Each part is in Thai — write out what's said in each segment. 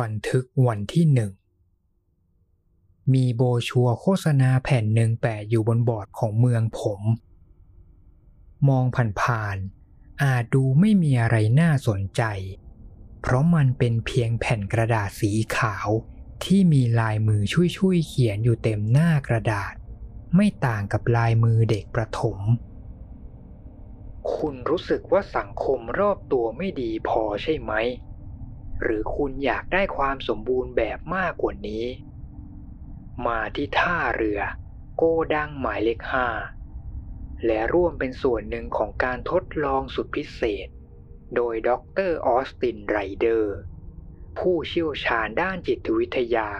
บันทึกวันที่หนึ่ง มีโบชัวโฆษณาแผ่นหนึ่งแปะอยู่บนบอร์ดของเมืองผม มองผ่านๆอาจดูไม่มีอะไรน่าสนใจ เพราะมันเป็นเพียงแผ่นกระดาษสีขาวที่มีลายมือช่วยๆเขียนอยู่เต็มหน้ากระดาษ ไม่ต่างกับลายมือเด็กประถม คุณรู้สึกว่าสังคมรอบตัวไม่ดีพอใช่ไหม หรือคุณอยากได้ความสมบูรณ์แบบมากกว่านี้ มาที่ท่าเรือ โกดังหมายเลขห้าและร่วมเป็นส่วนหนึ่งของการทดลองสุดพิเศษ โดยดรออสตินไรเดอร์ ผู้เชี่ยวชาญด้านจิตวิทยา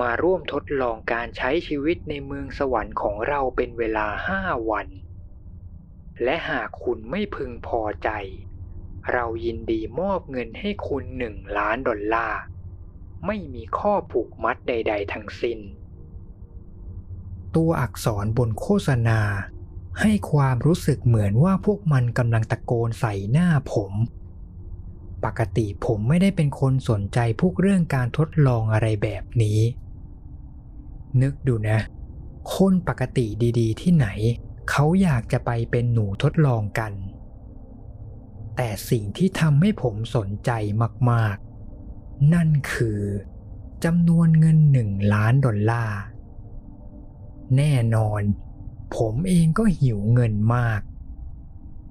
มาร่วมทดลองการใช้ชีวิตในเมืองสวรรค์ของเราเป็นเวลาห้าวัน และหากคุณไม่พึงพอใจ เรายินดีมอบเงินให้คุณหนึ่งล้านดอลลาร์ ไม่มีข้อผูกมัดใด ๆ ทั้งสิ้น ตัวอักษรบนโฆษณา ให้ความรู้สึกเหมือนว่าพวกมันกำลังตะโกนใส่หน้าผม ปกติผมไม่ได้เป็นคนสนใจพวกเรื่องการทดลองอะไรแบบนี้ นึกดูนะ คนปกติดีๆ ที่ไหน เขาอยากจะไปเป็นหนูทดลองกัน แต่สิ่งที่ทำให้ผมสนใจมากๆ นั่นคือจำนวนเงินหนึ่งล้านดอลลาร์ แน่นอน ผมเองก็หิวเงินมาก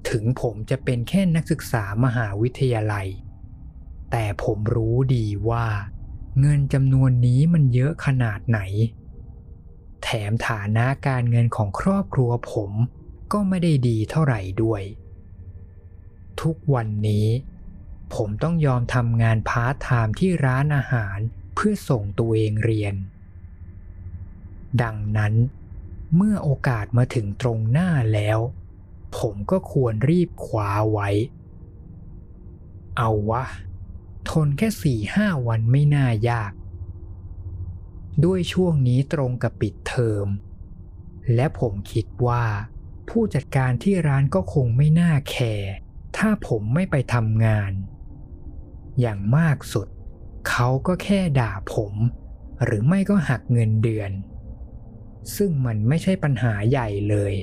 ถึงผมจะเป็นแค่นักศึกษามหาวิทยาลัย แต่ผมรู้ดีว่า เงินจำนวนนี้มันเยอะขนาดไหน แถมฐานะการเงินของครอบครัวผมก็ไม่ได้ดีเท่าไหร่ด้วย ทุกวันนี้ ผมต้องยอมทำงานพาร์ทไทม์ที่ร้านอาหารเพื่อส่งตัวเองเรียน ดังนั้น เมื่อโอกาสมาถึงตรงหน้าแล้ว ผมก็ควรรีบคว้าไว้ เอาวะ ทนแค่สี่ห้าวันไม่น่ายาก ด้วยช่วงนี้ตรงกับปิดเทอม และผมคิดว่าผู้จัดการที่ร้านก็คงไม่น่าแคร์ ถ้าผมไม่ไปทำงาน อย่างมากสุด เขาก็แค่ด่าผม หรือไม่ก็หักเงินเดือน ซึ่งมันไม่ใช่ปัญหาใหญ่เลย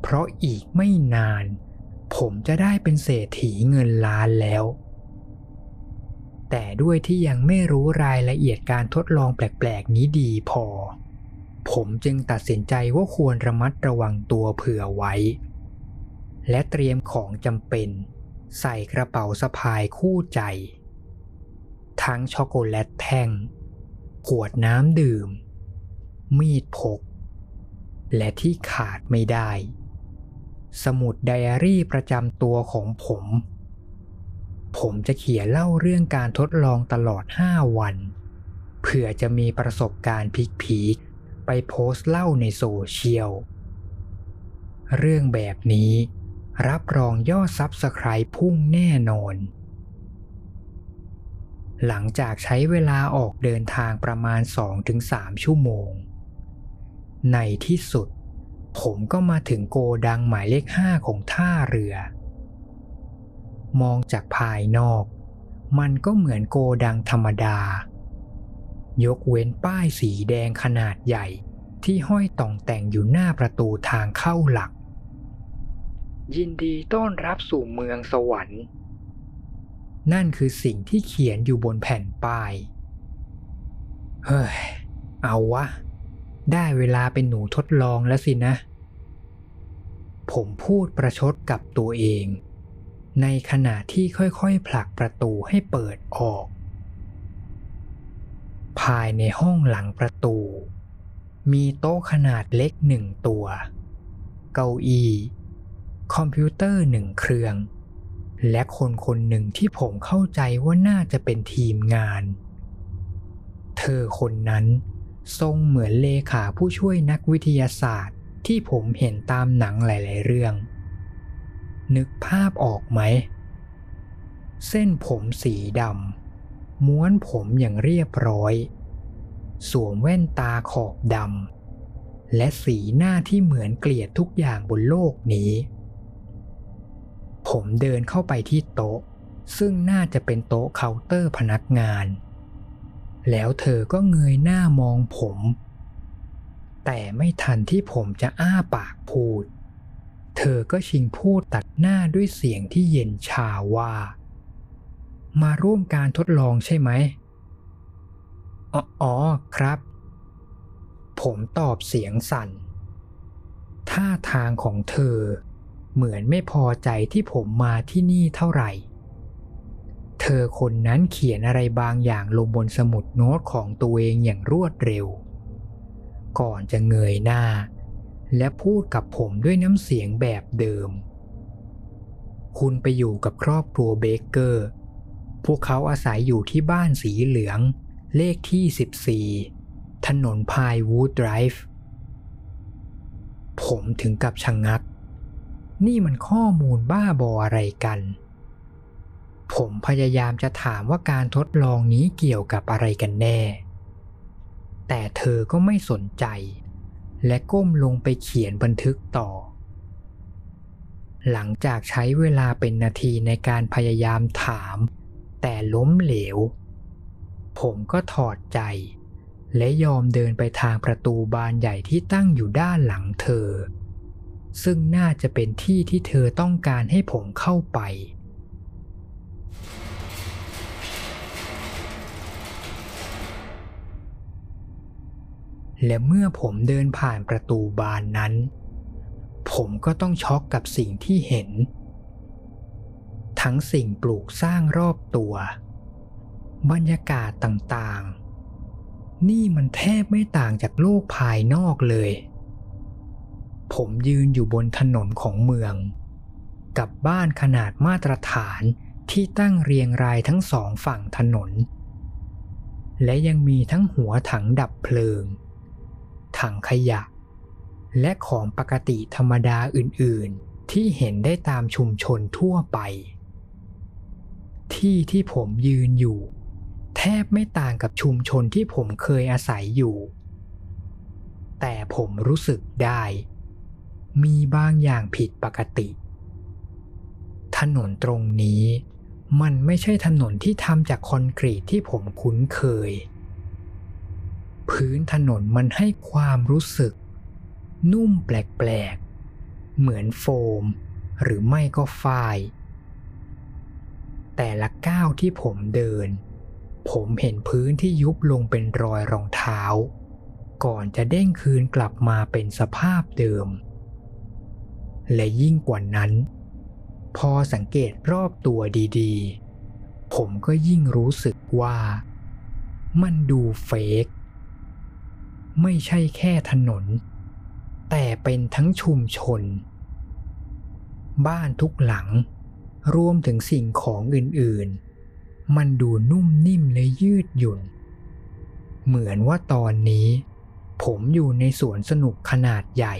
เพราะอีกไม่นาน ผมจะได้เป็นเศรษฐีเงินล้านแล้ว แต่ด้วยที่ยังไม่รู้รายละเอียดการทดลองแปลกๆนี้ดีพอ ผมจึงตัดสินใจว่าควรระมัดระวังตัวเผื่อไว้ และเตรียมของจำเป็น ใส่กระเป๋าสะพายคู่ใจ ทั้งช็อกโกแลตแท่ง ขวดน้ำดื่ม มีดพก และที่ขาดไม่ได้ สมุดไดอารี่ประจำตัวของผม ผมจะเขียนเล่าเรื่องการทดลองตลอด 5 วันเผื่อจะมีประสบการณ์ peak ๆไปโพสต์เล่าในโซเชียลเรื่องแบบนี้ รับรองยอด subscribe พุ่งแน่นอน หลังจากใช้เวลาออกเดินทางประมาณ 2-3 ชั่วโมง ในที่สุด ผมก็มาถึงโกดังหมายเลขห้าของท่าเรือ มองจากภายนอก มันก็เหมือนโกดังธรรมดา ยกเว้นป้ายสีแดงขนาดใหญ่ที่ห้อยต่องแต่งอยู่หน้าประตูทางเข้าหลัก ยินดีต้อนรับสู่เมืองสวรรค์ นั่นคือสิ่งที่เขียนอยู่บนแผ่นป้าย เฮ้ย เอาวะ ได้เวลาเป็นหนูทดลองแล้วสินะ ผมพูดประชดกับตัวเอง ในขณะที่ค่อยๆ ผลักประตูให้เปิดออก ภายในห้องหลังประตู มีโต๊ะขนาดเล็กหนึ่งตัว เก้าอี้ คอมพิวเตอร์หนึ่งเครื่อง และคนคนหนึ่งที่ผมเข้าใจว่าน่าจะเป็นทีมงาน เธอคนนั้นทรงเหมือนเลขาผู้ช่วยนักวิทยาศาสตร์ที่ผมเห็นตามหนังหลาย ๆ เรื่อง นึกภาพออกไหม เส้นผมสีดำม้วนผมอย่างเรียบร้อย สวมแว่นตาขอบดำและสีหน้าที่เหมือนเกลียดทุกอย่างบนโลกนี้ ผมเดินเข้าไปที่โต๊ะ ซึ่งน่าจะเป็นโต๊ะเคาน์เตอร์พนักงาน แล้วเธอก็เงยหน้ามองผม แต่ไม่ทันที่ผมจะอ้าปากพูด เธอก็ชิงพูดตัดหน้าด้วยเสียงที่เย็นชาว่า มาร่วมการทดลองใช่ไหมอ๋อครับ ผมตอบเสียงสั่นท่าทางของเธอ เหมือนไม่พอใจที่ผมมาที่นี่เท่าไหร่ เธอคนนั้นเขียนอะไรบางอย่างลงบนสมุดโน้ตของตัวเองอย่างรวดเร็ว ก่อนจะเงยหน้า และพูดกับผมด้วยน้ำเสียงแบบเดิม คุณไปอยู่กับครอบครัวเบเกอร์ พวกเขาอาศัยอยู่ที่บ้านสีเหลือง เลขที่ 14 ถนนพายวูดไดรฟ์ผมถึงกับชะงงัก นี่มันข้อมูลบ้าบออะไรกัน ผมพยายามจะถามว่าการทดลองนี้เกี่ยวกับอะไรกันแน่ แต่เธอก็ไม่สนใจ และก้มลงไปเขียนบันทึกต่อ หลังจากใช้เวลาเป็นนาทีในการพยายามถาม แต่ล้มเหลว ผมก็ถอดใจ และยอมเดินไปทางประตูบานใหญ่ที่ตั้งอยู่ด้านหลังเธอ ซึ่งน่าจะเป็นที่ที่เธอต้องการให้ผมเข้าไป และเมื่อผมเดินผ่านประตูบานนั้น ผมก็ต้องช็อกกับสิ่งที่เห็น ทั้งสิ่งปลูกสร้างรอบตัว บรรยากาศต่างๆ นี่มันแทบไม่ต่างจากโลกภายนอกเลย ผมยืนอยู่บนถนนของเมือง กับบ้านขนาดมาตรฐานที่ตั้งเรียงรายทั้งสองฝั่งถนน และยังมีทั้งหัวถังดับเพลิง ถังขยะ และของปกติธรรมดาอื่นๆ ที่เห็นได้ตามชุมชนทั่วไป ที่ที่ผมยืนอยู่ แทบไม่ต่างกับชุมชนที่ผมเคยอาศัยอยู่ แต่ผมรู้สึกได้ มีบางอย่างผิดปกติ ถนนตรงนี้ มันไม่ใช่ถนนที่ทำจากคอนกรีตที่ผมคุ้นเคย พื้นถนนมันให้ความรู้สึก นุ่มแปลกๆ เหมือนโฟม หรือไม่ก็ฝ้าย แต่ละก้าวที่ผมเดิน ผมเห็นพื้นที่ยุบลงเป็นรอยรองเท้าก่อนจะเด้งคืนกลับมาเป็นสภาพเดิม และยิ่งกว่านั้น พอสังเกตรอบตัวดีๆ ผมก็ยิ่งรู้สึกว่า มันดูเฟกไม่ใช่แค่ถนน แต่เป็นทั้งชุมชน บ้านทุกหลัง รวมถึงสิ่งของอื่นๆ มันดูนุ่มนิ่มและยืดหยุ่น เหมือนว่าตอนนี้ ผมอยู่ในสวนสนุกขนาดใหญ่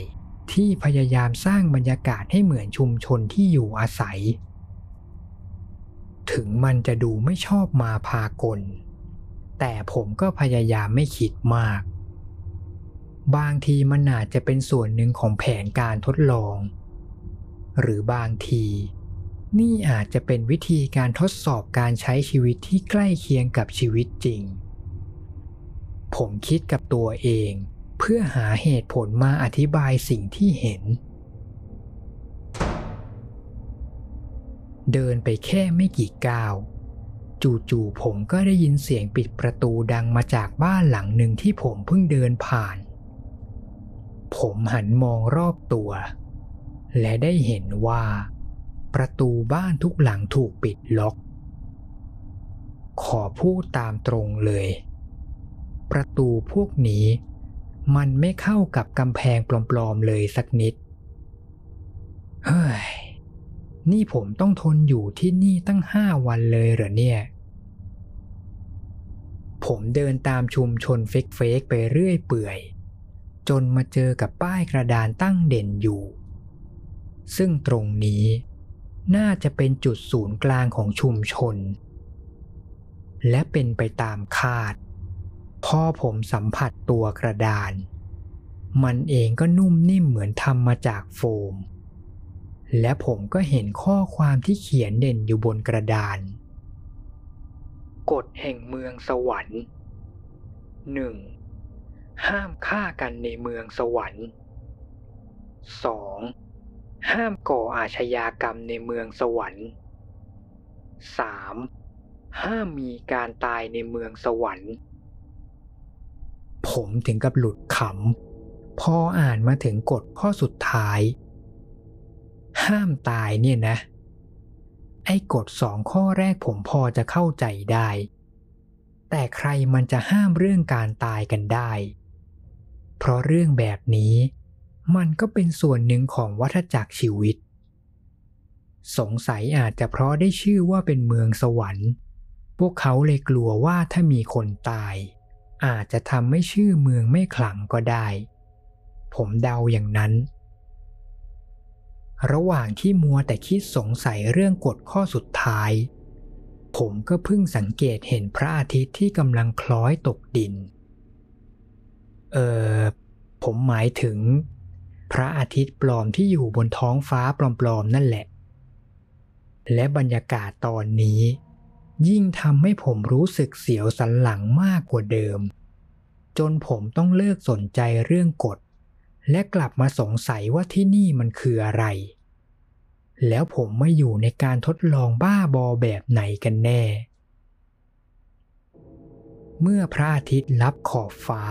ที่พยายามสร้างบรรยากาศให้เหมือนชุมชนที่อยู่อาศัย ถึงมันจะดูไม่ชอบมาพากล แต่ผมก็พยายามไม่คิดมาก บางทีมันอาจจะเป็นส่วนหนึ่งของแผนการทดลอง หรือบางที นี่อาจจะเป็นวิธีการทดสอบการใช้ชีวิตที่ใกล้เคียงกับชีวิตจริง ผมคิดกับตัวเอง พื่อหาเหตุผลมาอธิบายสิ่งที่เห็น เดินไปแค่ไม่กี่ก้าว จู่ๆผมก็ได้ยินเสียงปิดประตูดังมาจากบ้านหลังหนึ่งที่ผมเพิ่งเดินผ่าน ผมหันมองรอบตัว และได้เห็นว่า ประตูบ้านทุกหลังถูกปิดล็อก ขอพูดตามตรงเลยประตูพวกนี้ มันไม่เข้ากับกำแพงปลอมๆเลยสักนิด เฮ้ย นี่ผมต้องทนอยู่ที่นี่ตั้งห้าวันเลยเหรอเนี่ย ผมเดินตามชุมชนเฟกๆไปเรื่อยเปื่อย จนมาเจอกับป้ายกระดานตั้งเด่นอยู่ ซึ่งตรงนี้น่าจะเป็นจุดศูนย์กลางของชุมชน และเป็นไปตามคาด พอผมสัมผัสตัวกระดาน มันเองก็นุ่มนิ่มเหมือนทำมาจากโฟม และผมก็เห็นข้อความที่เขียนเด่นอยู่บนกระดาน กฎแห่งเมืองสวรรค์ 1. ห้ามฆ่ากันในเมืองสวรรค์ 2. ห้ามก่ออาชญากรรมในเมืองสวรรค์ 3. ห้ามมีการตายในเมืองสวรรค์ ผมถึงกับหลุดขำพออ่านมาถึงกฎข้อสุดท้าย ห้ามตายเนี่ยนะ ไอ้กฎสองข้อแรกผมพอจะเข้าใจได้ แต่ใครมันจะห้ามเรื่องการตายกันได้ เพราะเรื่องแบบนี้มันก็เป็นส่วนหนึ่งของวัฏจักรชีวิต สงสัยอาจจะเพราะได้ชื่อว่าเป็นเมืองสวรรค์ พวกเขาเลยกลัวว่าถ้ามีคนตาย อาจจะทำให้ชื่อเมืองไม่ขลังก็ได้ ผมเดาอย่างนั้น ระหว่างที่มัวแต่คิดสงสัยเรื่องกฎข้อสุดท้าย ผมก็เพิ่งสังเกตเห็นพระอาทิตย์ที่กำลังคล้อยตกดิน เออผมหมายถึง พระอาทิตย์ปลอมที่อยู่บนท้องฟ้าปลอมๆนั่นแหละ และบรรยากาศตอนนี้ ยิ่งทำให้ผมรู้สึกเสียวสันหลังมากกว่าเดิม จนผมต้องเลิกสนใจเรื่องกฎ และกลับมาสงสัยว่าที่นี่มันคืออะไร แล้วผมไม่อยู่ในการทดลองบ้าบอแบบไหนกันแน่ เมื่อพระอาทิตย์ลับขอบฟ้า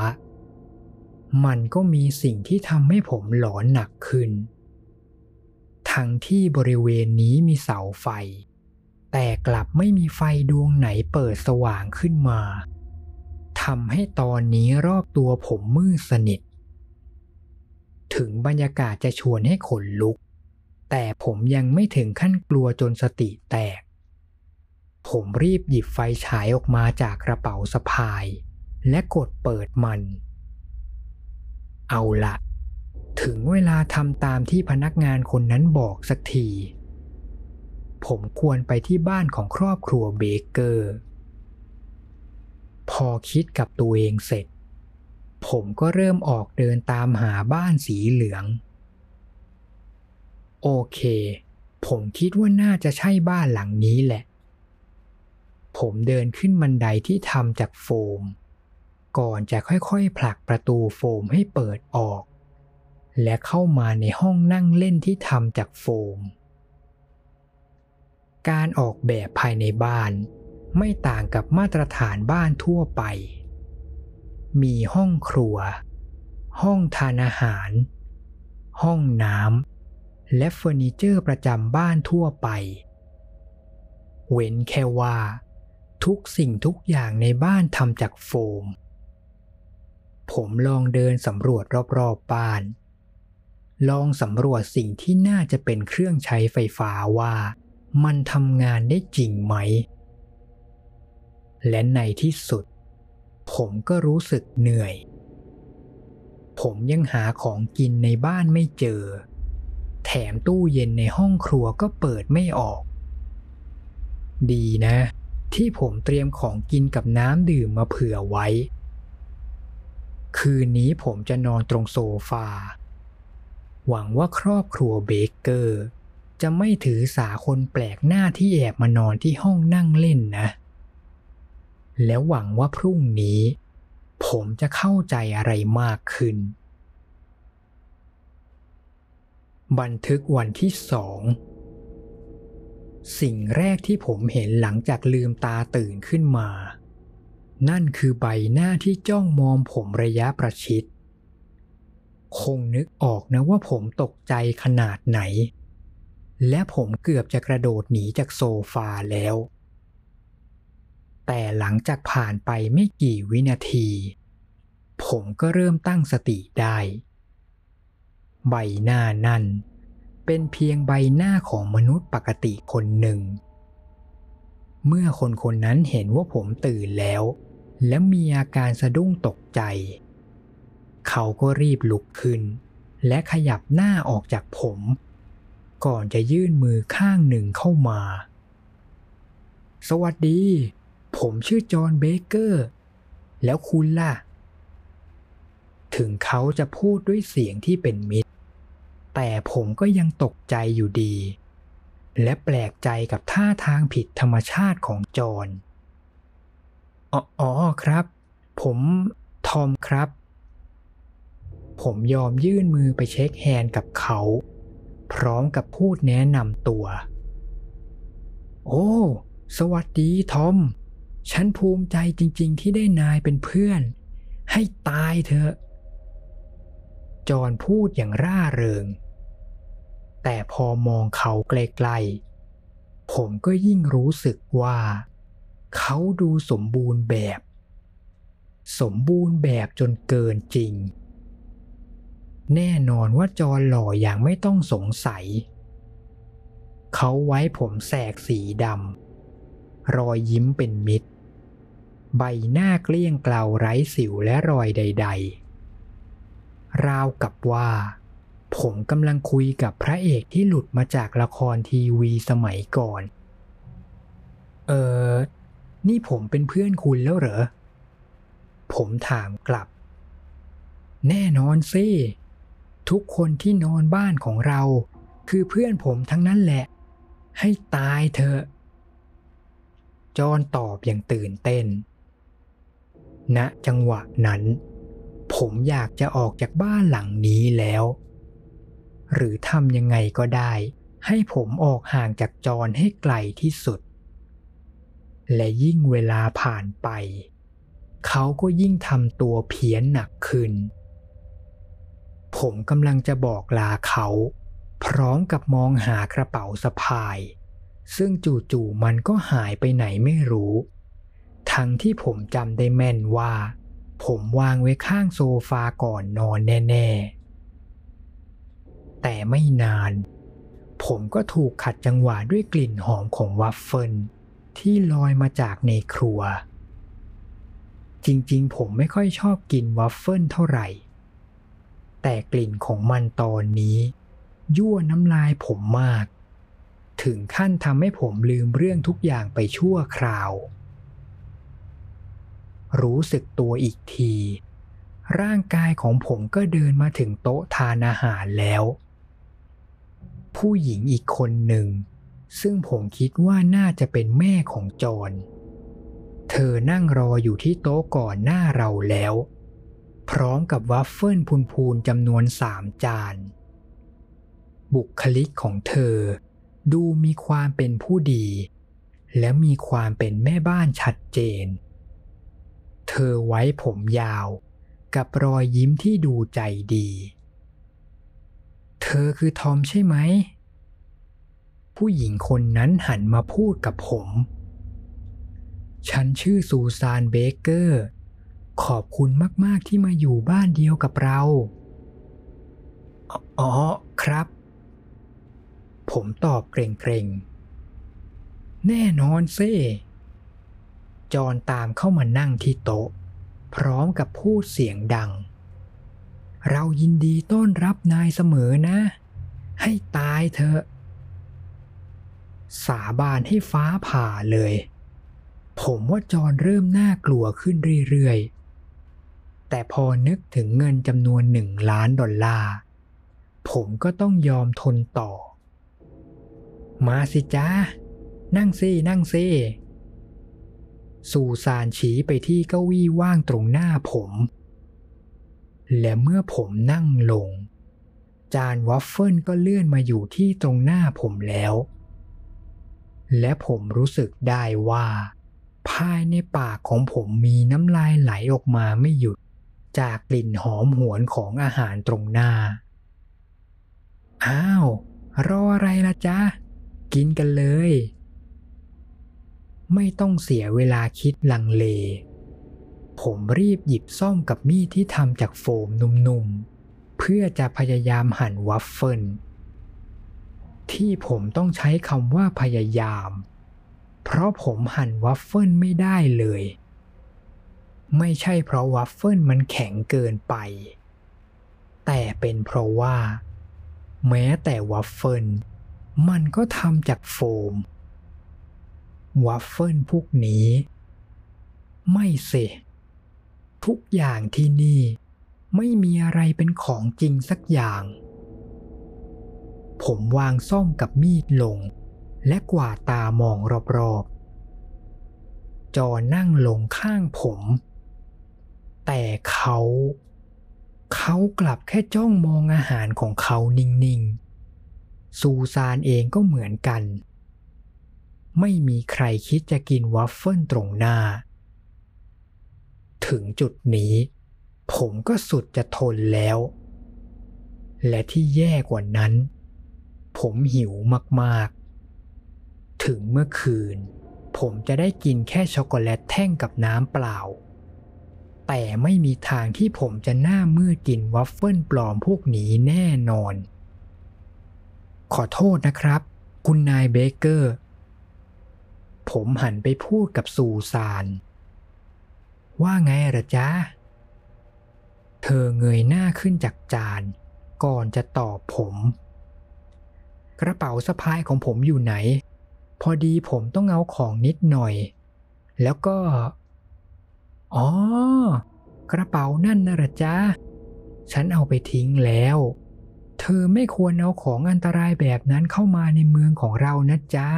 มันก็มีสิ่งที่ทำให้ผมหลอนหนักขึ้น ทั้งที่บริเวณนี้มีเสาไฟ แต่กลับไม่มีไฟดวงไหนเปิดสว่างขึ้นมาทำให้ตอนนี้รอบตัวผมมืดสนิท ถึงบรรยากาศจะชวนให้ขนลุก แต่ผมยังไม่ถึงขั้นกลัวจนสติแตก ผมรีบหยิบไฟฉายออกมาจากกระเป๋าสะพาย และกดเปิดมัน เอาละ ถึงเวลาทำตามที่พนักงานคนนั้นบอกสักที ผมควรไปที่บ้านของครอบครัวเบเกอร์ พอคิดกับตัวเองเสร็จ ผมก็เริ่มออกเดินตามหาบ้านสีเหลือง โอเค ผมคิดว่าน่าจะใช่บ้านหลังนี้แหละ ผมเดินขึ้นบันไดที่ทำจากโฟม ก่อนจะค่อยๆ ผลักประตูโฟมให้เปิดออก และเข้ามาในห้องนั่งเล่นที่ทำจากโฟม การออกแบบภายในบ้าน ไม่ต่างกับมาตรฐานบ้านทั่วไป มีห้องครัว ห้องทานอาหาร ห้องน้ำ และเฟอร์นิเจอร์ประจำบ้านทั่วไป เว้นแค่ว่า ทุกสิ่งทุกอย่างในบ้านทำจากโฟม ผมลองเดินสำรวจรอบๆบ้าน ลองสำรวจสิ่งที่น่าจะเป็นเครื่องใช้ไฟฟ้าว่า มันทำงานได้จริงไหม และในที่สุด ผมก็รู้สึกเหนื่อย ผมยังหาของกินในบ้านไม่เจอ แถมตู้เย็นในห้องครัวก็เปิดไม่ออก ดีนะ ที่ผมเตรียมของกินกับน้ำดื่มมาเผื่อไว้ คืนนี้ผมจะนอนตรงโซฟา หวังว่าครอบครัวเบเกอร์ จะไม่ถือสาคนแปลกหน้าที่แอบมานอนที่ห้องนั่งเล่นนะ แล้วหวังว่าพรุ่งนี้ ผมจะเข้าใจอะไรมากขึ้น บันทึกวันที่สองสิ่งแรกที่ผมเห็นหลังจากลืมตาตื่นขึ้นมา นั่นคือใบหน้าที่จ้องมองผมระยะประชิด คงนึกออกนะว่าผมตกใจขนาดไหน และผมเกือบจะกระโดดหนีจากโซฟาแล้ว แต่หลังจากผ่านไปไม่กี่วินาที ผมก็เริ่มตั้งสติได้ ใบหน้านั่น เป็นเพียงใบหน้าของมนุษย์ปกติคนหนึ่ง เมื่อคนคนนั้นเห็นว่าผมตื่นแล้ว และมีอาการสะดุ้งตกใจ เขาก็รีบลุกขึ้น และขยับหน้าออกจากผม ก่อนจะยื่นมือข้างหนึ่งเข้ามา สวัสดี ผมชื่อจอห์นเบเกอร์ แล้วคุณล่ะ ถึงเขาจะพูดด้วยเสียงที่เป็นมิตร แต่ผมก็ยังตกใจอยู่ดี และแปลกใจกับท่าทางผิดธรรมชาติของจอห์นอ๋อครับ ผมทอมครับ ผมยอมยื่นมือไปเช็คแฮนด์กับเขา พร้อมกับพูดแนะนำตัว โอ้ สวัสดีทอม ฉันภูมิใจจริง ๆ ที่ได้นายเป็นเพื่อน ให้ตายเถอะ จอห์นพูดอย่างร่าเริง แต่พอมองเขาไกลๆ ผมก็ยิ่งรู้สึกว่า เขาดูสมบูรณ์แบบ สมบูรณ์แบบจนเกินจริง แน่นอนว่าจอห์นหล่ออย่างไม่ต้องสงสัย เขาไว้ผมแสกสีดำรอยยิ้มเป็นมิตร ใบหน้าเกลี้ยงเกลาไร้สิวและรอยใด ๆ ราวกับว่า ผมกำลังคุยกับพระเอกที่หลุดมาจากละครทีวีสมัยก่อน เออ นี่ผมเป็นเพื่อนคุณแล้วเหรอ ผมถามกลับแน่นอนสิ ทุกคนที่นอนบ้านของเรา คือเพื่อนผมทั้งนั้นแหละ ให้ตายเถอะ จอนตอบอย่างตื่นเต้นณจังหวะนั้น ผมอยากจะออกจากบ้านหลังนี้แล้ว หรือทำยังไงก็ได้ ให้ผมออกห่างจากจอนให้ไกลที่สุด และยิ่งเวลาผ่านไป เขาก็ยิ่งทำตัวเพี้ยนหนักขึ้น ผมกำลังจะบอกลาเขา พร้อมกับมองหากระเป๋าสะพาย ซึ่งจู่ๆมันก็หายไปไหนไม่รู้ ทั้งที่ผมจำได้แม่นว่า ผมวางไว้ข้างโซฟาก่อนนอนแน่ๆ แต่ไม่นาน ผมก็ถูกขัดจังหวะด้วยกลิ่นหอมของวัฟเฟิลที่ลอยมาจากในครัว จริงๆ ผมไม่ค่อยชอบกินวัฟเฟิลเท่าไหร่ แต่กลิ่นของมันตอนนี้ ยั่วน้ำลายผมมาก ถึงขั้นทำให้ผมลืมเรื่องทุกอย่างไปชั่วคราว รู้สึกตัวอีกที ร่างกายของผมก็เดินมาถึงโต๊ะทานอาหารแล้ว ผู้หญิงอีกคนหนึ่ง ซึ่งผมคิดว่าน่าจะเป็นแม่ของจอนเธอนั่งรออยู่ที่โต๊ะก่อนหน้าเราแล้ว พร้อมกับวัฟเฟิลพูนๆจำนวนสามจาน บุคลิกของเธอ ดูมีความเป็นผู้ดี และมีความเป็นแม่บ้านชัดเจน เธอไว้ผมยาวกับรอยยิ้มที่ดูใจดี เธอคือทอมใช่ไหม ผู้หญิงคนนั้นหันมาพูดกับผม ฉันชื่อซูซานเบเกอร์ ขอบคุณมาก ๆ ที่มาอยู่บ้านเดียวกับเรา อ๋อครับ ผมตอบเกรงๆ แน่นอนเซ่จอนตามเข้ามานั่งที่โต๊ะ พร้อมกับพูดเสียงดัง เรายินดีต้อนรับนายเสมอนะ ให้ตายเถอะ สาบานให้ฟ้าผ่าเลยผมว่าจอนเริ่มน่ากลัวขึ้นเรื่อยๆ แต่พอนึกถึงเงินจำนวนหนึ่งล้านดอลลาร์ ผมก็ต้องยอมทนต่อ มาสิจ้า นั่งสินั่งสิซูซานชี้ไปที่เก้าอี้ว่างตรงหน้าผม และเมื่อผมนั่งลง จานวัฟเฟิลก็เลื่อนมาอยู่ที่ตรงหน้าผมแล้ว และผมรู้สึกได้ว่า ภายในปากของผมมีน้ำลายไหลออกมาไม่หยุด จากกลิ่นหอมหวนของอาหารตรงหน้า อ้าว รออะไรล่ะจ๊ะ กินกันเลย ไม่ต้องเสียเวลาคิดลังเล ผมรีบหยิบส้อมกับมีดที่ทำจากโฟมนุ่มๆ เพื่อจะพยายามหั่นวัฟเฟิลที่ผมต้องใช้คำว่าพยายาม เพราะผมหั่นวัฟเฟิลไม่ได้เลย ไม่ใช่เพราะวัฟเฟิลมันแข็งเกินไป แต่เป็นเพราะว่า แม้แต่วัฟเฟิลมันก็ทำจากโฟม วัฟเฟิลพวกนี้ ไม่สิทุกอย่างที่นี่ ไม่มีอะไรเป็นของจริงสักอย่าง ผมวางส้อมกับมีดลง และกวาดตามองรอบๆจอนั่งลงข้างผม แต่เขาเขากลับแค่จ้องมองอาหารของเขานิ่งๆ ซูซานเองก็เหมือนกัน ไม่มีใครคิดจะกินวัฟเฟิลตรงหน้า ถึงจุดนี้ ผมก็สุดจะทนแล้ว และที่แย่กว่านั้น ผมหิวมากๆ ถึงเมื่อคืน ผมจะได้กินแค่ช็อกโกแลตแท่งกับน้ำเปล่า แต่ไม่มีทางที่ผมจะหน้ามืดกินวัฟเฟิลปลอมพวกนี้แน่นอน ขอโทษนะครับ คุณนายเบเกอร์ ผมหันไปพูดกับซูซาน ว่าไงหรอจ๊ะ เธอเงยหน้าขึ้นจากจาน ก่อนจะตอบผม กระเป๋าสะพายของผมอยู่ไหน พอดีผมต้องเอาของนิดหน่อย แล้วก็ อ๋อ กระเป๋านั่นนะหรอจ๊ะ ฉันเอาไปทิ้งแล้ว เธอไม่ควรเอาของอันตรายแบบนั้นเข้ามาในเมืองของเรานะจ๊ะ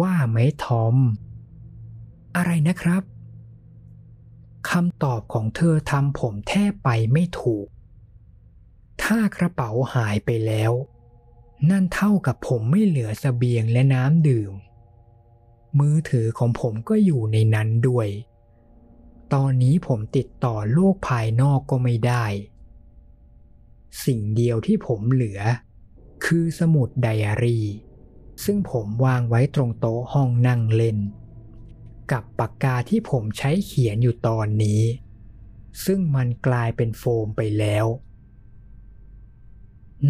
ว่าไหมทอม อะไรนะครับคำตอบของเธอทำผมแทบไปไม่ถูก ถ้ากระเป๋าหายไปแล้ว นั่นเท่ากับผมไม่เหลือสเสบียงและน้ำดื่ม มือถือของผมก็อยู่ในนั้นด้วย ตอนนี้ผมติดต่อโลกภายนอกก็ไม่ได้ สิ่งเดียวที่ผมเหลือ คือสมุดไดอารี่ซึ่งผมวางไว้ตรงโต๊ะห้องนั่งเล่น กับปากกาที่ผมใช้เขียนอยู่ตอนนี้ ซึ่งมันกลายเป็นโฟมไปแล้ว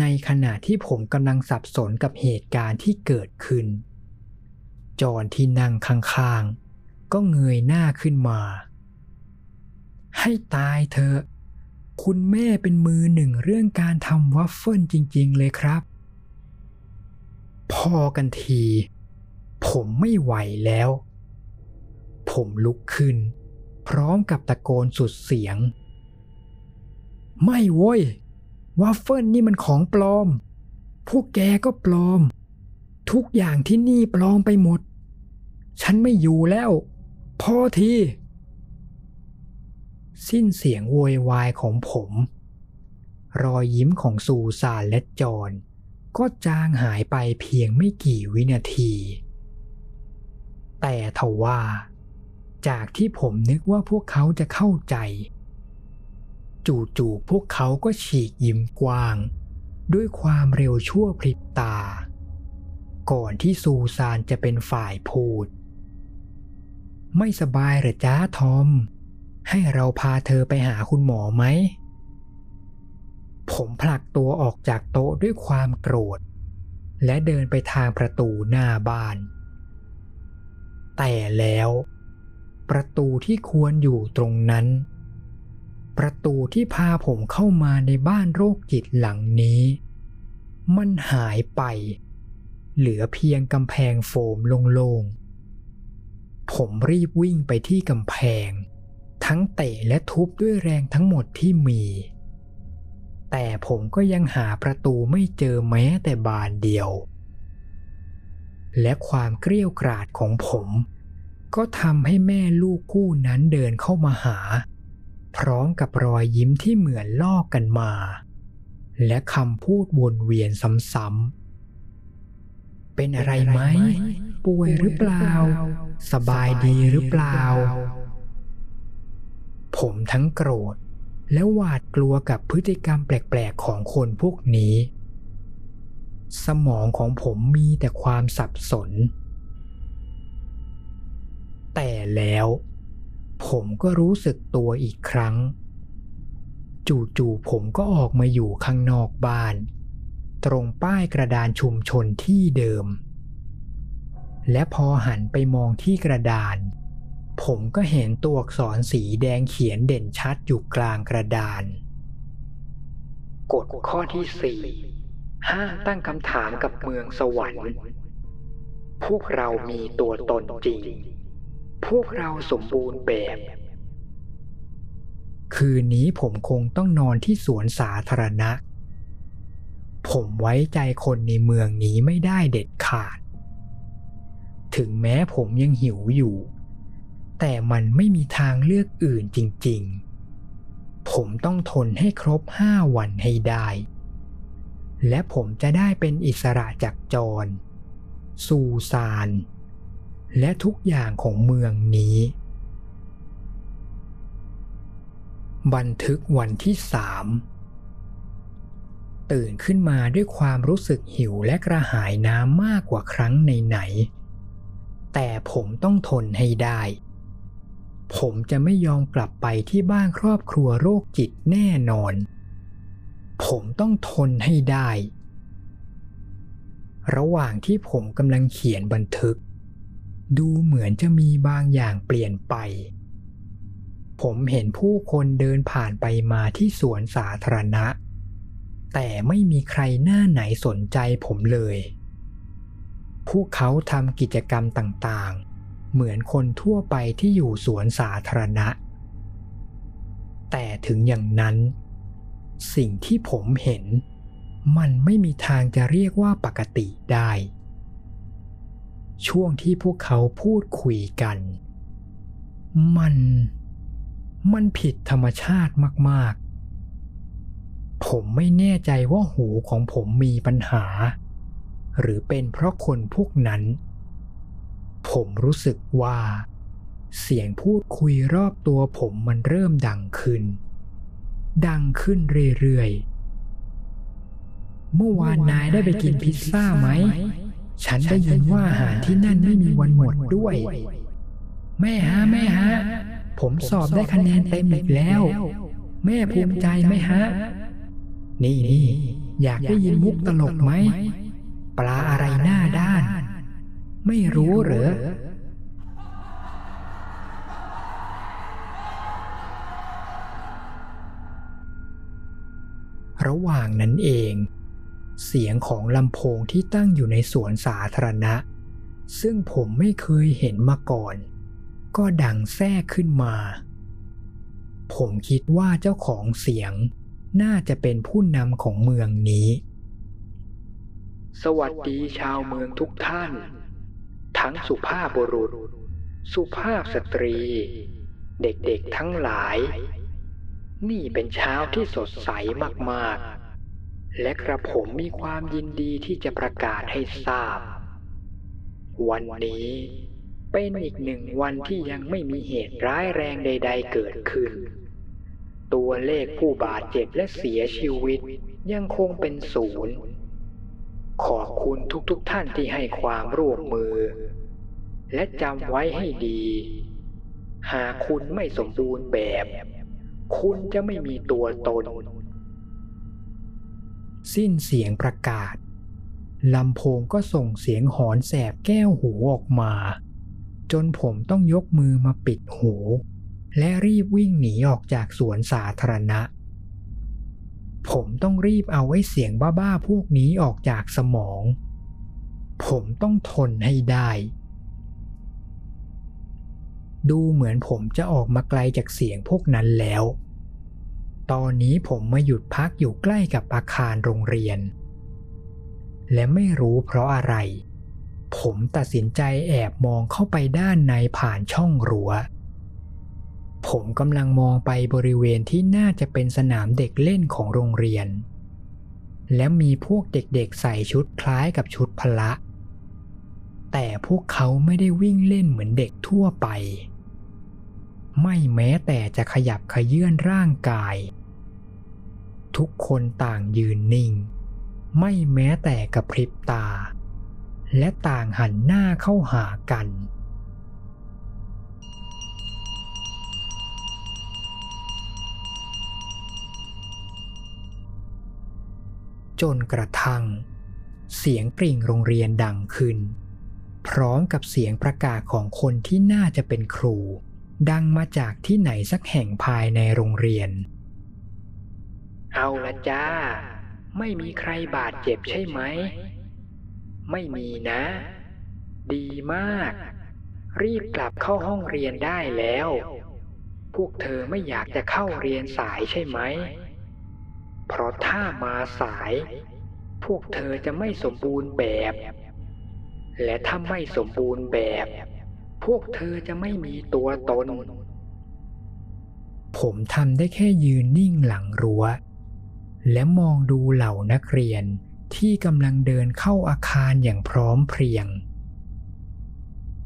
ในขณะที่ผมกำลังสับสนกับเหตุการณ์ที่เกิดขึ้น จอนที่นั่งข้างๆ ก็เงยหน้าขึ้นมา ให้ตายเถอะ คุณแม่เป็นมือหนึ่งเรื่องการทำวัฟเฟิลจริง ๆ เลยครับ พอกันที ผมไม่ไหวแล้ว ผมลุกขึ้น พร้อมกับตะโกนสุดเสียง ไม่โว้ยวัฟเฟิลนี่มันของปลอม พวกแกก็ปลอม ทุกอย่างที่นี่ปลอมไปหมด ฉันไม่อยู่แล้ว พอที สิ้นเสียงโวยวายของผม รอยยิ้มของซูซานและจอนก็จางหายไปเพียงไม่กี่วินาที แต่ทว่า จากที่ผมนึกว่าพวกเขาจะเข้าใจ จู่ๆพวกเขาก็ฉีกยิ้มกว้าง ด้วยความเร็วชั่วพริบตา ก่อนที่ซูซานจะเป็นฝ่ายพูด ไม่สบายหรือจ้าทอม ให้เราพาเธอไปหาคุณหมอไหม ผมผลักตัวออกจากโต๊ะด้วยความโกรธ และเดินไปทางประตูหน้าบ้าน แต่แล้ว ประตูที่ควรอยู่ตรงนั้น ประตูที่พาผมเข้ามาในบ้านโรคจิตหลังนี้ มันหายไป เหลือเพียงกำแพงโฟมโล่งๆผมรีบวิ่งไปที่กำแพง ทั้งเตะและทุบด้วยแรงทั้งหมดที่มี แต่ผมก็ยังหาประตูไม่เจอแม้แต่บานเดียว และความเกลี้ยวกราดของผม ก็ทำให้แม่ลูกคู่นั้นเดินเข้ามาหา พร้อมกับรอยยิ้มที่เหมือนลอกกันมา และคำพูดวนเวียนซ้ำๆเป็นอะไรไหม ป่วยหรือเปล่า สบายดีหรือเปล่า ผมทั้งโกรธ และหวาดกลัวกับพฤติกรรมแปลกๆของคนพวกนี้ สมองของผมมีแต่ความสับสน แต่แล้ว ผมก็รู้สึกตัวอีกครั้ง จู่ๆผมก็ออกมาอยู่ข้างนอกบ้าน ตรงป้ายกระดานชุมชนที่เดิม และพอหันไปมองที่กระดาน ผมก็เห็นตัวอักษรสีแดงเขียนเด่นชัดอยู่กลางกระดาน กฎข้อที่สี่ห้ามตั้งคำถามกับเมืองสวรรค์ พวกเรามีตัวตนจริง พวกเราสมบูรณ์แบบ คืนนี้ผมคงต้องนอนที่สวนสาธารณะผผมไว้ใจคนในเมืองนี้ไม่ได้เด็ดขาด ถึงแม้ผมยังหิวอยู่ แต่มันไม่มีทางเลือกอื่นจริงๆ ผมต้องทนให้ครบห้าวันให้ได้ และผมจะได้เป็นอิสระจากจรซูซาน และทุกอย่างของเมืองนี้ บันทึกวันที่สามตื่นขึ้นมาด้วยความรู้สึกหิวและกระหายน้ำมากกว่าครั้งไหนๆแต่ผมต้องทนให้ได้ ผมจะไม่ยอมกลับไปที่บ้านครอบครัวโรคจิตแน่นอน ผมต้องทนให้ได้ ระหว่างที่ผมกำลังเขียนบันทึก ดูเหมือนจะมีบางอย่างเปลี่ยนไป ผมเห็นผู้คนเดินผ่านไปมาที่สวนสาธารณะ แต่ไม่มีใครหน้าไหนสนใจผมเลย พวกเขาทำกิจกรรมต่างๆ เหมือนคนทั่วไปที่อยู่สวนสาธารณะ แต่ถึงอย่างนั้น สิ่งที่ผมเห็น มันไม่มีทางจะเรียกว่าปกติได้ ช่วงที่พวกเขาพูดคุยกัน มัน มันผิดธรรมชาติมากๆ ผมไม่แน่ใจว่าหูของผมมีปัญหา หรือเป็นเพราะคนพวกนั้น ผมรู้สึกว่า เสียงพูดคุยรอบตัวผมมันเริ่มดังขึ้น ดังขึ้นเรื่อยๆ เมื่อวานนายได้ไปกินพิซซ่าไหม ฉันได้ยินว่าอาหารที่นั่นไม่มีวันหมดด้วย แม่ฮะแม่ฮะ ผมสอบได้คะแนนเต็มอีกแล้ว แม่ภูมิใจไหมฮะ นี่นี่อยากได้ยินมุกตลกไหม ปลาอะไรหน้าด้าน ไม่รู้เหรอ ระหว่างนั้นเอง เสียงของลำโพงที่ตั้งอยู่ในสวนสาธารณะ ซึ่งผมไม่เคยเห็นมาก่อน ก็ดังแทรกขึ้นมา ผมคิดว่าเจ้าของเสียงน่าจะเป็นผู้นำของเมืองนี้ สวัสดีชาวเมืองทุกท่าน ทั้งสุภาพบุรุษ สุภาพสตรี เด็กๆทั้งหลาย นี่เป็นเช้าที่สดใสมากๆ และกระผมมีความยินดีที่จะประกาศให้ทราบ วันนี้เป็นอีกหนึ่งวันที่ยังไม่มีเหตุร้ายแรงใด ๆ เกิดขึ้น ตัวเลขผู้บาดเจ็บและเสียชีวิตยังคงเป็นศูนย์ ขอบคุณทุกๆทท่านที่ให้ความร่วมมือ และจำไว้ให้ดี หากคุณไม่สมบูรณ์แบบ คุณจะไม่มีตัวตน สิ้นเสียงประกาศลำโพงก็ส่งเสียงหอนแสบแก้วหูออกมา จนผมต้องยกมือมาปิดหู และรีบวิ่งหนีออกจากสวนสาธารณะ ผมต้องรีบเอาไว้เสียงบ้าๆพวกนี้ออกจากสมอง ผมต้องทนให้ได้ ดูเหมือนผมจะออกมาไกลจากเสียงพวกนั้นแล้ว ตอนนี้ผมมาหยุดพักอยู่ใกล้กับอาคารโรงเรียน และไม่รู้เพราะอะไร ผมตัดสินใจแอบมองเข้าไปด้านในผ่านช่องรัว้ว ผมกำลังมองไปบริเวณที่น่าจะเป็นสนามเด็กเล่นของโรงเรียน และมีพวกเด็กๆใส่ชุดคล้ายกับชุดพละ แต่พวกเขาไม่ได้วิ่งเล่นเหมือนเด็กทั่วไป ไม่แม้แต่จะขยับขยื่นร่างกาย ทุกคนต่างยืนนิ่ง ไม่แม้แต่กระพริบตา และต่างหันหน้าเข้าหากัน จนกระทั่ง เสียงกริ่งโรงเรียนดังขึ้น พร้อมกับเสียงประกาศของคนที่น่าจะเป็นครู ดังมาจากที่ไหนสักแห่งภายในโรงเรียน เอาละจ้า ไม่มีใครบาดเจ็บใช่ไหม ไม่มีนะ ดีมาก รีบกลับเข้าห้องเรียนได้แล้ว พวกเธอไม่อยากจะเข้าเรียนสายใช่ไหม เพราะถ้ามาสาย พวกเธอจะไม่สมบูรณ์แบบ และถ้าไม่สมบูรณ์แบบ พวกเธอจะไม่มีตัวตน ผมทำได้แค่ยืนนิ่งหลังรั้ว และมองดูเหล่านักเรียนที่กำลังเดินเข้าอาคารอย่างพร้อมเพรียง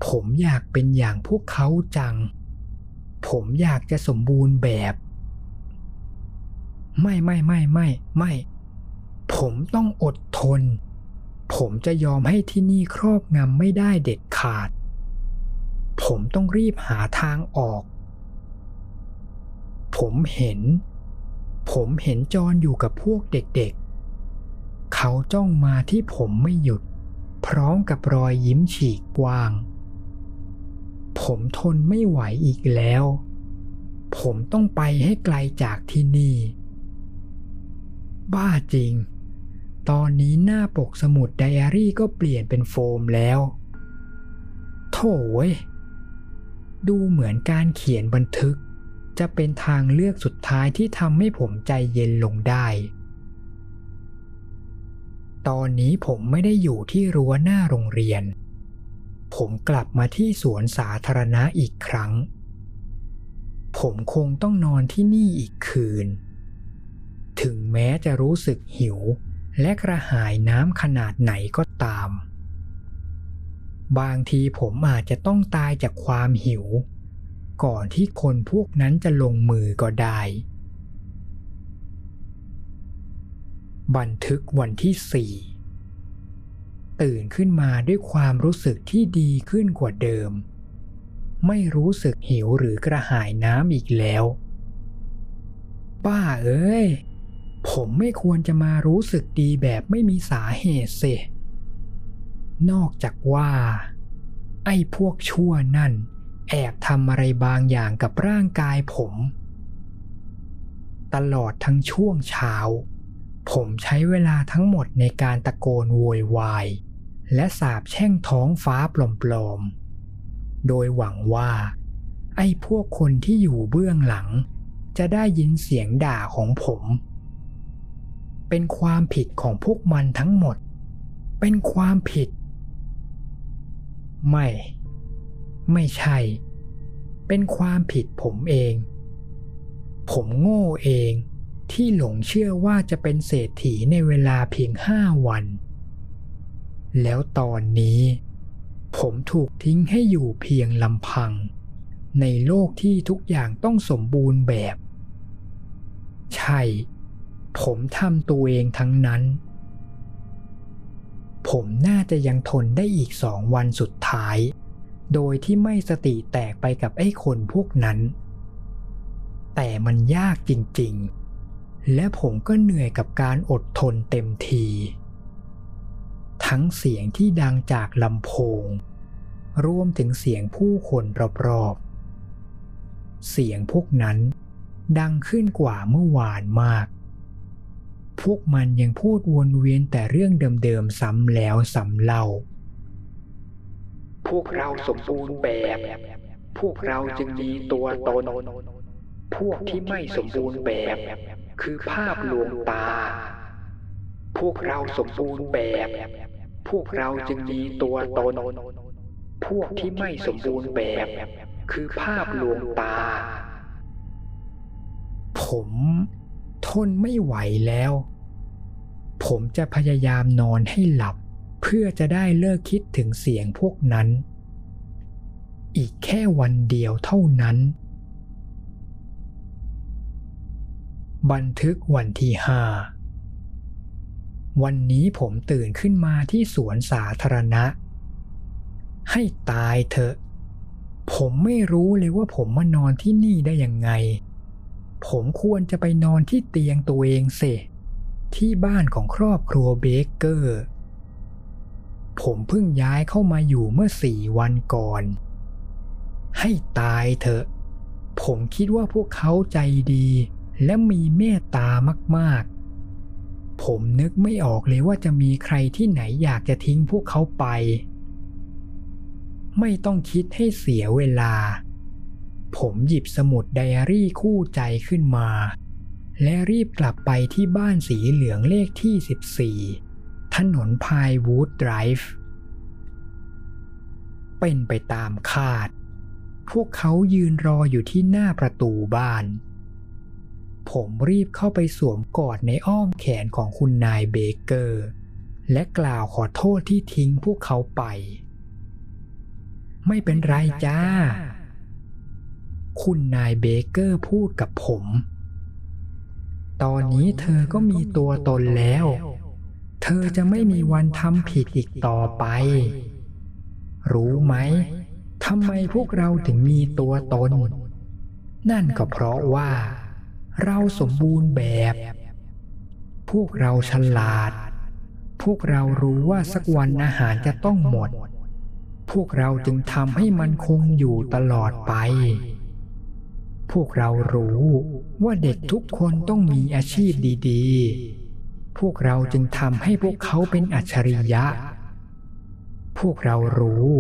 ผมอยากเป็นอย่างพวกเขาจัง ผมอยากจะสมบูรณ์แบบ ไม่ไม่ไม่ไม่ไม่ ผมต้องอดทน ผมจะยอมให้ที่นี่ครอบงำไม่ได้เด็ดขาด ผมต้องรีบหาทางออก ผมเห็น ผมเห็นจอนอยู่กับพวกเด็กๆ เขาจ้องมาที่ผมไม่หยุด พร้อมกับรอยยิ้มฉีกกว้าง ผมทนไม่ไหวอีกแล้ว ผมต้องไปให้ไกลจากที่นี่ บ้าจริง ตอนนี้หน้าปกสมุดไดอารี่ก็เปลี่ยนเป็นโฟมแล้ว โถ่เว้ยดูเหมือนการเขียนบันทึก จะเป็นทางเลือกสุดท้ายที่ทำให้ผมใจเย็นลงได้ ตอนนี้ผมไม่ได้อยู่ที่รั้วหน้าโรงเรียน ผมกลับมาที่สวนสาธารณะอีกครั้ง ผมคงต้องนอนที่นี่อีกคืน ถึงแม้จะรู้สึกหิว และกระหายน้ำขนาดไหนก็ตาม บางทีผมอาจจะต้องตายจากความหิว ก่อนที่คนพวกนั้นจะลงมือก็ได้ บันทึกวันที่สี่ตื่นขึ้นมาด้วยความรู้สึกที่ดีขึ้นกว่าเดิม ไม่รู้สึกหิวหรือกระหายน้ำอีกแล้ว ป้าเอ้ย ผมไม่ควรจะมารู้สึกดีแบบไม่มีสาเหตุสินอกจากว่า ไอ้พวกชั่วนั่น แอบทำอะไรบางอย่างกับร่างกายผม ตลอดทั้งช่วงเช้า ผมใช้เวลาทั้งหมดในการตะโกนโวยวาย และสาบแช่งท้องฟ้าปลอมๆ โดยหวังว่า ไอ้พวกคนที่อยู่เบื้องหลัง จะได้ยินเสียงด่าของผม เป็นความผิดของพวกมันทั้งหมด เป็นความผิด ไม่ ไม่ใช่ เป็นความผิดผมเอง ผมโง่เองที่หลงเชื่อว่าจะเป็นเศรษฐีในเวลาเพียงห้าวัน แล้วตอนนี้ ผมถูกทิ้งให้อยู่เพียงลำพัง ในโลกที่ทุกอย่างต้องสมบูรณ์แบบ ใช่ ผมทำตัวเองทั้งนั้น ผมน่าจะยังทนได้อีกสองวันสุดท้าย โดยที่ไม่สติแตกไปกับไอ้คนพวกนั้น แต่มันยากจริงๆ และผมก็เหนื่อยกับการอดทนเต็มที ทั้งเสียงที่ดังจากลำโพง รวมถึงเสียงผู้คนรอบๆ เสียงพวกนั้นดังขึ้นกว่าเมื่อวานมาก วกมันยังพูดวนเวียนแต่เรื่องเดิมๆซ้ำแล้วซ้ำเล่า พวกเราสมบูรณ์แบบ พวกเราจึงมีตัวตน พวกที่ไม่สมบูรณ์แบบ คือภาพลวงตา พวกเราสมบูรณ์แบบ พวกเราจึงมีตัวตน พวกที่ไม่สมบูรณ์แบบ คือภาพลวงตา ผมทนไม่ไหวแล้ว ผมจะพยายามนอนให้หลับ เพื่อจะได้เลิกคิดถึงเสียงพวกนั้น อีกแค่วันเดียวเท่านั้น บันทึกวันที่ห้าวันนี้ผมตื่นขึ้นมาที่สวนสาธารณะ ให้ตายเถอะ ผมไม่รู้เลยว่าผมมานอนที่นี่ได้ยังไง ผมควรจะไปนอนที่เตียงตัวเองเส ที่บ้านของครอบครัวเบเกอร์ ผมเพิ่งย้ายเข้ามาอยู่เมื่อสี่วันก่อน ให้ตายเถอะ ผมคิดว่าพวกเขาใจดีและมีเมตตามากๆ ผมนึกไม่ออกเลยว่าจะมีใครที่ไหนอยากจะทิ้งพวกเขาไป ไม่ต้องคิดให้เสียเวลา ผมหยิบสมุดไดอารี่คู่ใจขึ้นมา และรีบกลับไปที่บ้านสีเหลืองเลขที่ถนนไพน์วูดไดรฟ์เป็นไปตามคาด พวกเขายืนรออยู่ที่หน้าประตูบ้าน ผมรีบเข้าไปสวมกอดในอ้อมแขนของคุณนายเบเกอร์ และกล่าวขอโทษที่ทิ้งพวกเขาไป ไม่เป็นไรจ้า คุณนายเบเกอร์พูดกับผม ตอนนี้เธอก็มีตัวตนแล้ว เธอจะไม่มีวันทำผิดอีกต่อไป รู้ไหมทำไมพวกเราถึงมีตัวตน นั่นก็เพราะว่า เราสมบูรณ์แบบ พวกเราฉลาด พวกเรารู้ว่าสักวันอาหารจะต้องหมด พวกเราจึงทำให้มันคงอยู่ตลอดไป วกเรารู้ว่าเด็กทุกคนต้องมีอาชีพดีๆ พวกเราจึงทำให้พวกเขาเป็นอัจฉริยะ พวกเรารู้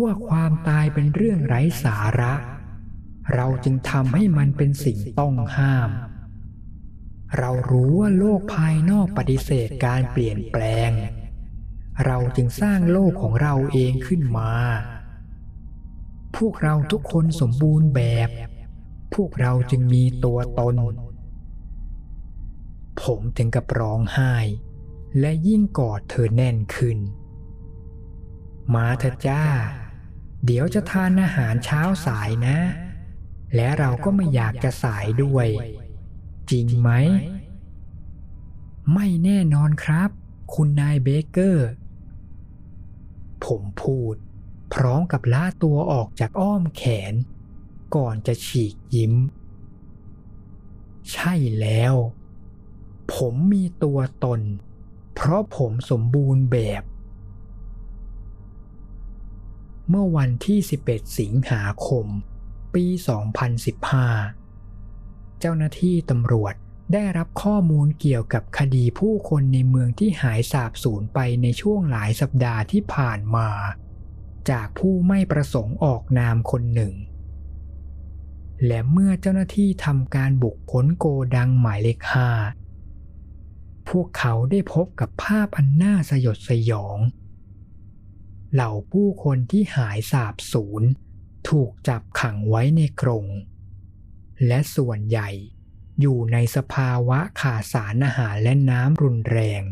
ว่าความตายเป็นเรื่องไร้สาระ เราจึงทำให้มันเป็นสิ่งต้องห้าม เรารู้ว่าโลกภายนอกปฏิเสธการเปลี่ยนแปลง เราจึงสร้างโลกของเราเองขึ้นมา พวกเราทุกคนสมบูรณ์แบบ พวกเราจึงมีตัวตน ผมถึงกับร้องไห้ และยิ่งกอดเธอแน่นขึ้น มาเถอะจ้า เดี๋ยวจะทานอาหารเช้าสายนะ และเราก็ไม่อยากจะสายด้วย จริงไหม ไม่แน่นอนครับ คุณนายเบเกอร์ ผมพูด พร้อมกับล่าตัวออกจากอ้อมแขน ก่อนจะฉีกยิ้ม ใช่แล้ว ผมมีตัวตน เพราะผมสมบูรณ์แบบ เมื่อวันที่ 11 สิงหาคม ปี 2015 เจ้าหน้าที่ตำรวจได้รับข้อมูลเกี่ยวกับคดีผู้คนในเมืองที่หายสาบสูญไปในช่วงหลายสัปดาห์ที่ผ่านมา จากผู้ไม่ประสงค์ออกนามคนหนึ่ง และเมื่อเจ้าหน้าที่ทำการบุกค้นโกดังหมายเลขห้าพวกเขาได้พบกับภาพอันน่าสยดสยอง เหล่าผู้คนที่หายสาบสูญถูกจับขังไว้ในกรง และส่วนใหญ่อยู่ในสภาวะขาดสารอาหารและน้ำรุนแรง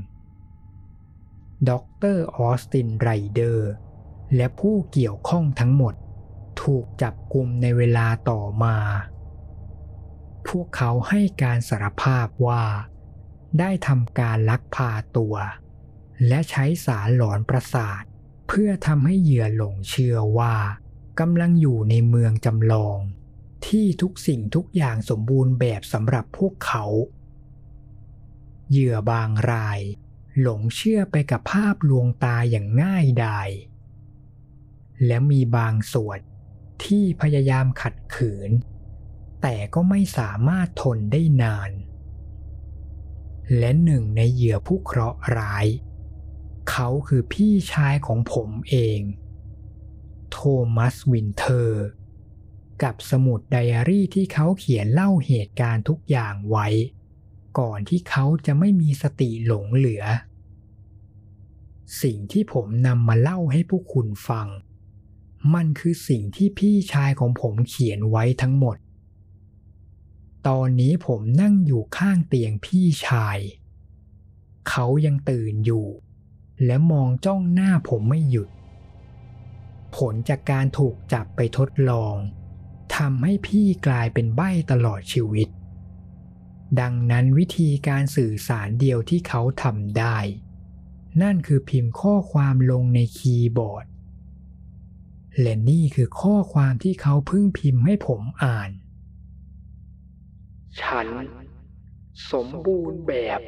ด็อกเตอร์ออสตินไรเดอร์ และผู้เกี่ยวข้องทั้งหมด ถูกจับกลุ่มในเวลาต่อมา พวกเขาให้การสารภาพว่า ได้ทำการลักพาตัว และใช้สารหลอนประสาท เพื่อทำให้เหยื่อหลงเชื่อว่ากำลังอยู่ในเมืองจำลอง ที่ทุกสิ่งทุกอย่างสมบูรณ์แบบสำหรับพวกเขา เหยื่อบางราย หลงเชื่อไปกับภาพลวงตาอย่างง่ายดายและมีบางส่วน ที่พยายามขัดขืน แต่ก็ไม่สามารถทนได้นาน และหนึ่งในเหยื่อผู้เคราะห์ร้าย เขาคือพี่ชายของผมเอง โทมัสวินเทอร์ กับสมุดไดอารี่ที่เขาเขียนเล่าเหตุการณ์ทุกอย่างไว้ ก่อนที่เขาจะไม่มีสติหลงเหลือ สิ่งที่ผมนำมาเล่าให้พวกคุณฟัง มันคือสิ่งที่พี่ชายของผมเขียนไว้ทั้งหมด ตอนนี้ผมนั่งอยู่ข้างเตียงพี่ชาย เขายังตื่นอยู่ และมองจ้องหน้าผมไม่หยุด ผลจากการถูกจับไปทดลองทำให้พี่กลายเป็นใบ้ตลอดชีวิต ดังนั้นวิธีการสื่อสารเดียวที่เขาทำได้ นั่นคือพิมพ์ข้อความลงในคีย์บอร์ด และนี่คือข้อความที่เขาเพิ่งพิมพ์ให้ผมอ่าน ฉัน สมบูรณ์แบบ